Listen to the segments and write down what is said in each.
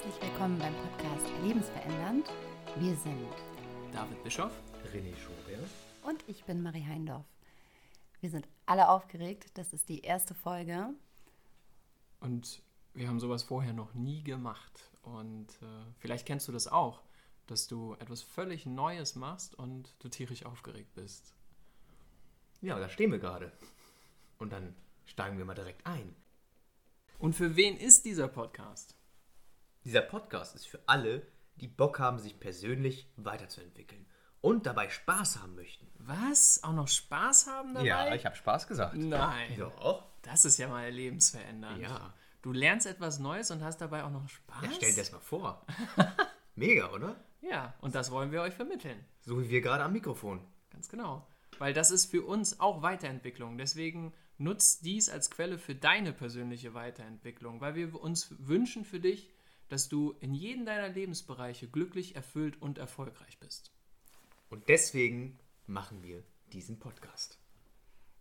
herzlich willkommen beim Podcast Lebensverändernd. Wir sind David Bischoff, René Schobert und ich bin Marie Heindorf. Wir sind alle aufgeregt. Das ist die erste Folge. Und wir haben sowas vorher noch nie gemacht. Und äh, vielleicht kennst du das auch, dass du etwas völlig Neues machst und du tierisch aufgeregt bist. Ja, da stehen wir gerade. Und dann steigen wir mal direkt ein. Und für wen ist dieser Podcast? Dieser Podcast ist für alle, die Bock haben, sich persönlich weiterzuentwickeln und dabei Spaß haben möchten. Was? Auch noch Spaß haben dabei? Ja, ich habe Spaß gesagt. Nein. Doch. Das ist ja mal lebensverändernd. Ja. Du lernst etwas Neues und hast dabei auch noch Spaß. Ja, stell dir das mal vor. Mega, oder? Ja, und das wollen wir euch vermitteln. So wie wir gerade am Mikrofon. Ganz genau. Weil das ist für uns auch Weiterentwicklung. Deswegen nutzt dies als Quelle für deine persönliche Weiterentwicklung, weil wir uns wünschen für dich, dass du in jedem deiner Lebensbereiche glücklich, erfüllt und erfolgreich bist. Und deswegen machen wir diesen Podcast.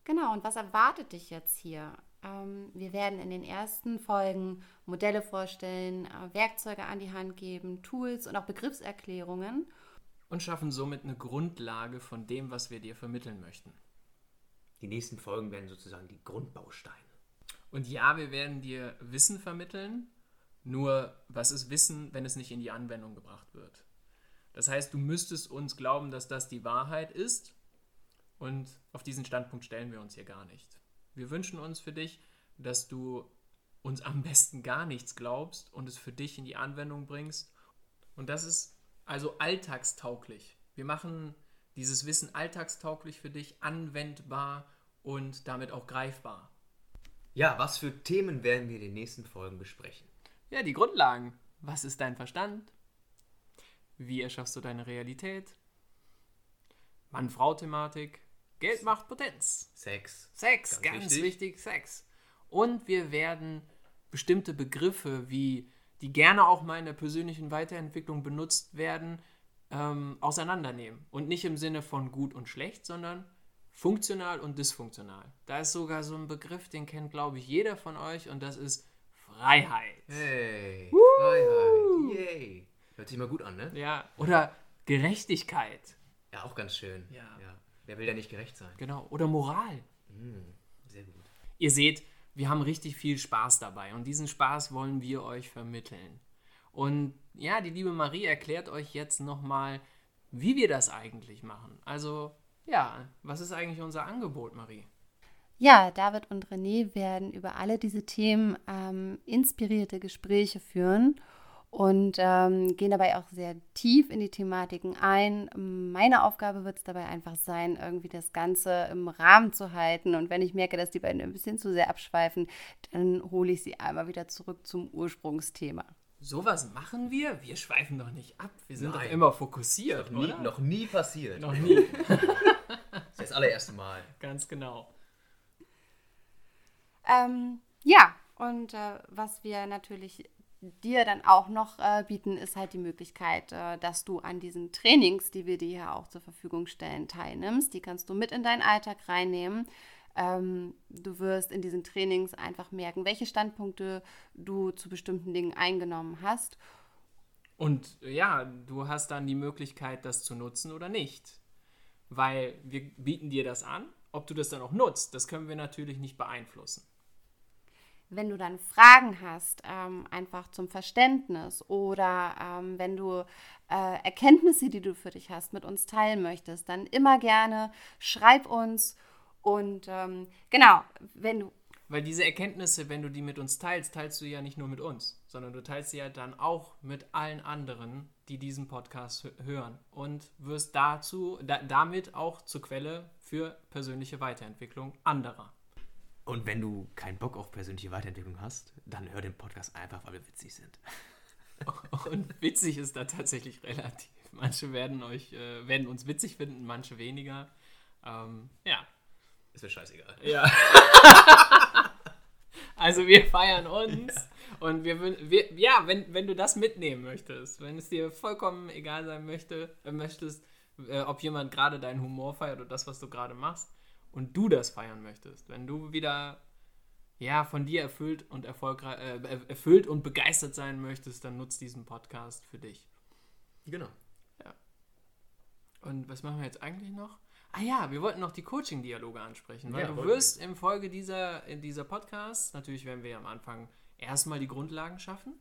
Genau, und was erwartet dich jetzt hier? Ähm, wir werden in den ersten Folgen Modelle vorstellen, äh, Werkzeuge an die Hand geben, Tools und auch Begriffserklärungen. Und schaffen somit eine Grundlage von dem, was wir dir vermitteln möchten. Die nächsten Folgen werden sozusagen die Grundbausteine. Und ja, wir werden dir Wissen vermitteln, nur was ist Wissen, wenn es nicht in die Anwendung gebracht wird? Das heißt, du müsstest uns glauben, dass das die Wahrheit ist und auf diesen Standpunkt stellen wir uns hier gar nicht. Wir wünschen uns für dich, dass du uns am besten gar nichts glaubst und es für dich in die Anwendung bringst. Und das ist also alltagstauglich. Wir machen dieses Wissen alltagstauglich für dich, anwendbar und damit auch greifbar. Ja, was für Themen werden wir in den nächsten Folgen besprechen? Ja, die Grundlagen. Was ist dein Verstand? Wie erschaffst du deine Realität? Mann-Frau-Thematik. Geld macht Potenz. Sex. Sex, Ganz ganz, wichtig. wichtig. Sex. Und wir werden bestimmte Begriffe, wie die gerne auch mal in der persönlichen Weiterentwicklung benutzt werden, ähm, auseinandernehmen. Und nicht im Sinne von gut und schlecht, sondern funktional und dysfunktional. Da ist sogar so ein Begriff, den kennt, glaube ich, jeder von euch und das ist Freiheit. Hey, Freiheit. Yay. Hört sich mal gut an, ne? Ja, oder Gerechtigkeit. Ja, auch ganz schön. Ja. Wer will da nicht gerecht sein? Genau. Oder Moral. Sehr gut. Ihr seht, wir haben richtig viel Spaß dabei und diesen Spaß wollen wir euch vermitteln. Und ja, die liebe Marie erklärt euch jetzt nochmal, wie wir das eigentlich machen. Also, ja, was ist eigentlich unser Angebot, Marie? Ja, David und René werden über alle diese Themen ähm, inspirierte Gespräche führen und ähm, gehen dabei auch sehr tief in die Thematiken ein. Meine Aufgabe wird es dabei einfach sein, irgendwie das Ganze im Rahmen zu halten. Und wenn ich merke, dass die beiden ein bisschen zu sehr abschweifen, dann hole ich sie einmal wieder zurück zum Ursprungsthema. Sowas machen wir? Wir schweifen doch nicht ab. Wir sind Nein. doch immer fokussiert, Nie, oder? noch nie passiert. noch nie. Das ist das allererste Mal. Ganz genau. Ähm, ja, und äh, was wir natürlich dir dann auch noch äh, bieten, ist halt die Möglichkeit, äh, dass du an diesen Trainings, die wir dir ja auch zur Verfügung stellen, teilnimmst. Die kannst du mit in deinen Alltag reinnehmen. Ähm, du wirst in diesen Trainings einfach merken, welche Standpunkte du zu bestimmten Dingen eingenommen hast. Und ja, du hast dann die Möglichkeit, das zu nutzen oder nicht. Weil wir bieten dir das an. Ob du das dann auch nutzt, das können wir natürlich nicht beeinflussen. Wenn du dann Fragen hast, ähm, einfach zum Verständnis oder ähm, wenn du äh, Erkenntnisse, die du für dich hast, mit uns teilen möchtest, dann immer gerne schreib uns. Und ähm, genau, wenn du Weil diese Erkenntnisse, wenn du die mit uns teilst, teilst du ja nicht nur mit uns, sondern du teilst sie ja dann auch mit allen anderen, die diesen Podcast hö- hören und wirst dazu, da, damit auch zur Quelle für persönliche Weiterentwicklung anderer. Und wenn du keinen Bock auf persönliche Weiterentwicklung hast, dann hör den Podcast einfach, weil wir witzig sind. Und witzig ist da tatsächlich relativ. Manche werden euch, äh, werden uns witzig finden, manche weniger. Ähm, ja. Ist mir scheißegal. Ja. also wir feiern uns und wir, wir ja, wenn, wenn du das mitnehmen möchtest, wenn es dir vollkommen egal sein möchte, äh, möchtest, äh, ob jemand gerade deinen Humor feiert oder das, was du gerade machst und du das feiern möchtest, wenn du wieder ja, von dir erfüllt und erfolgreich, äh, erfüllt und begeistert sein möchtest, dann nutzt diesen Podcast für dich. Genau. Und was machen wir jetzt eigentlich noch? Ah ja, wir wollten noch die Coaching-Dialoge ansprechen, weil Ja, du wirst im Folge dieser, in dieser Podcasts, natürlich werden wir am Anfang erstmal die Grundlagen schaffen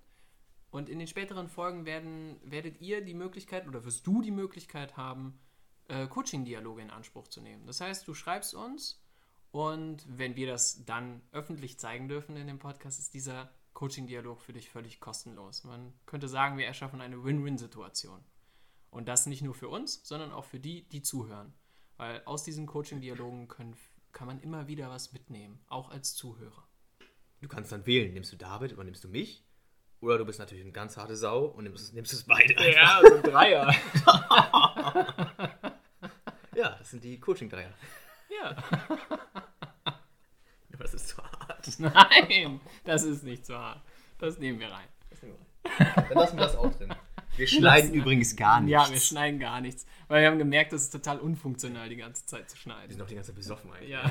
und in den späteren Folgen werden, werdet ihr die Möglichkeit oder wirst du die Möglichkeit haben, äh, Coaching-Dialoge in Anspruch zu nehmen. Das heißt, du schreibst uns und wenn wir das dann öffentlich zeigen dürfen in dem Podcast, ist dieser Coaching-Dialog für dich völlig kostenlos. Man könnte sagen, wir erschaffen eine Win-Win-Situation. Und das nicht nur für uns, sondern auch für die, die zuhören. Weil aus diesen Coaching-Dialogen können, kann man immer wieder was mitnehmen, auch als Zuhörer. Du kannst dann wählen, nimmst du David oder nimmst du mich? Oder du bist natürlich eine ganz harte Sau und nimmst, nimmst es beide. einfach. so ein Dreier. Ja, das sind die Coaching-Dreier. ja. Aber das ist zu hart. Nein, das ist nicht so hart. Das nehmen wir rein. Dann lassen wir das auch drin. Wir schneiden übrigens gar nichts. Ja, wir schneiden gar nichts. Weil wir haben gemerkt, das ist total unfunktional, die ganze Zeit zu Wir schneiden. sind noch die ganze Zeit besoffen eigentlich. Ja.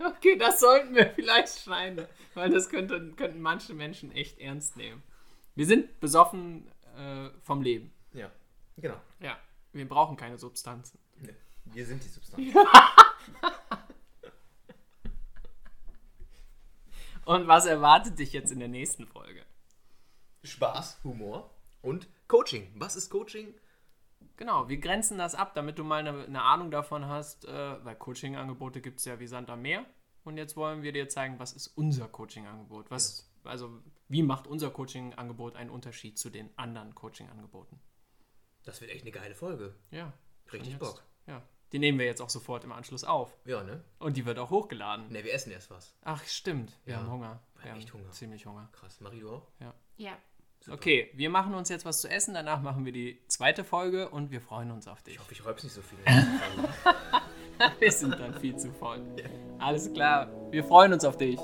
okay, das sollten wir vielleicht schneiden. Weil das könnte, könnten manche Menschen echt ernst nehmen. Wir sind besoffen äh, vom Leben. ja. Genau. Ja, wir brauchen keine Substanzen. Nee, Wir sind die Substanz. Und was erwartet dich jetzt in der nächsten Folge? Spaß, Humor und Coaching. Was ist Coaching? Genau, wir grenzen das ab, damit du mal eine, eine Ahnung davon hast, äh, weil Coaching-Angebote gibt es ja wie Sand am Meer. Und jetzt wollen wir dir zeigen, was ist unser Coaching-Angebot? Was, also, wie macht unser Coaching-Angebot einen Unterschied zu den anderen Coaching-Angeboten? Das wird echt eine geile Folge. Ja. Richtig jetzt. Bock. Ja. Die nehmen wir jetzt auch sofort im Anschluss auf. Ja, ne? Und die wird auch hochgeladen. Ne, wir essen erst was. Ach, stimmt. Wir Ja, haben Hunger. wir Wir haben echt Hunger. ziemlich Hunger. Krass. Marie, du auch? Ja. Okay, wir machen uns jetzt was zu essen. Danach machen wir die zweite Folge und wir freuen uns auf dich. Ich hoffe, ich räub's nicht so viel. Wir sind dann viel zu voll. Alles klar. Wir freuen uns auf dich.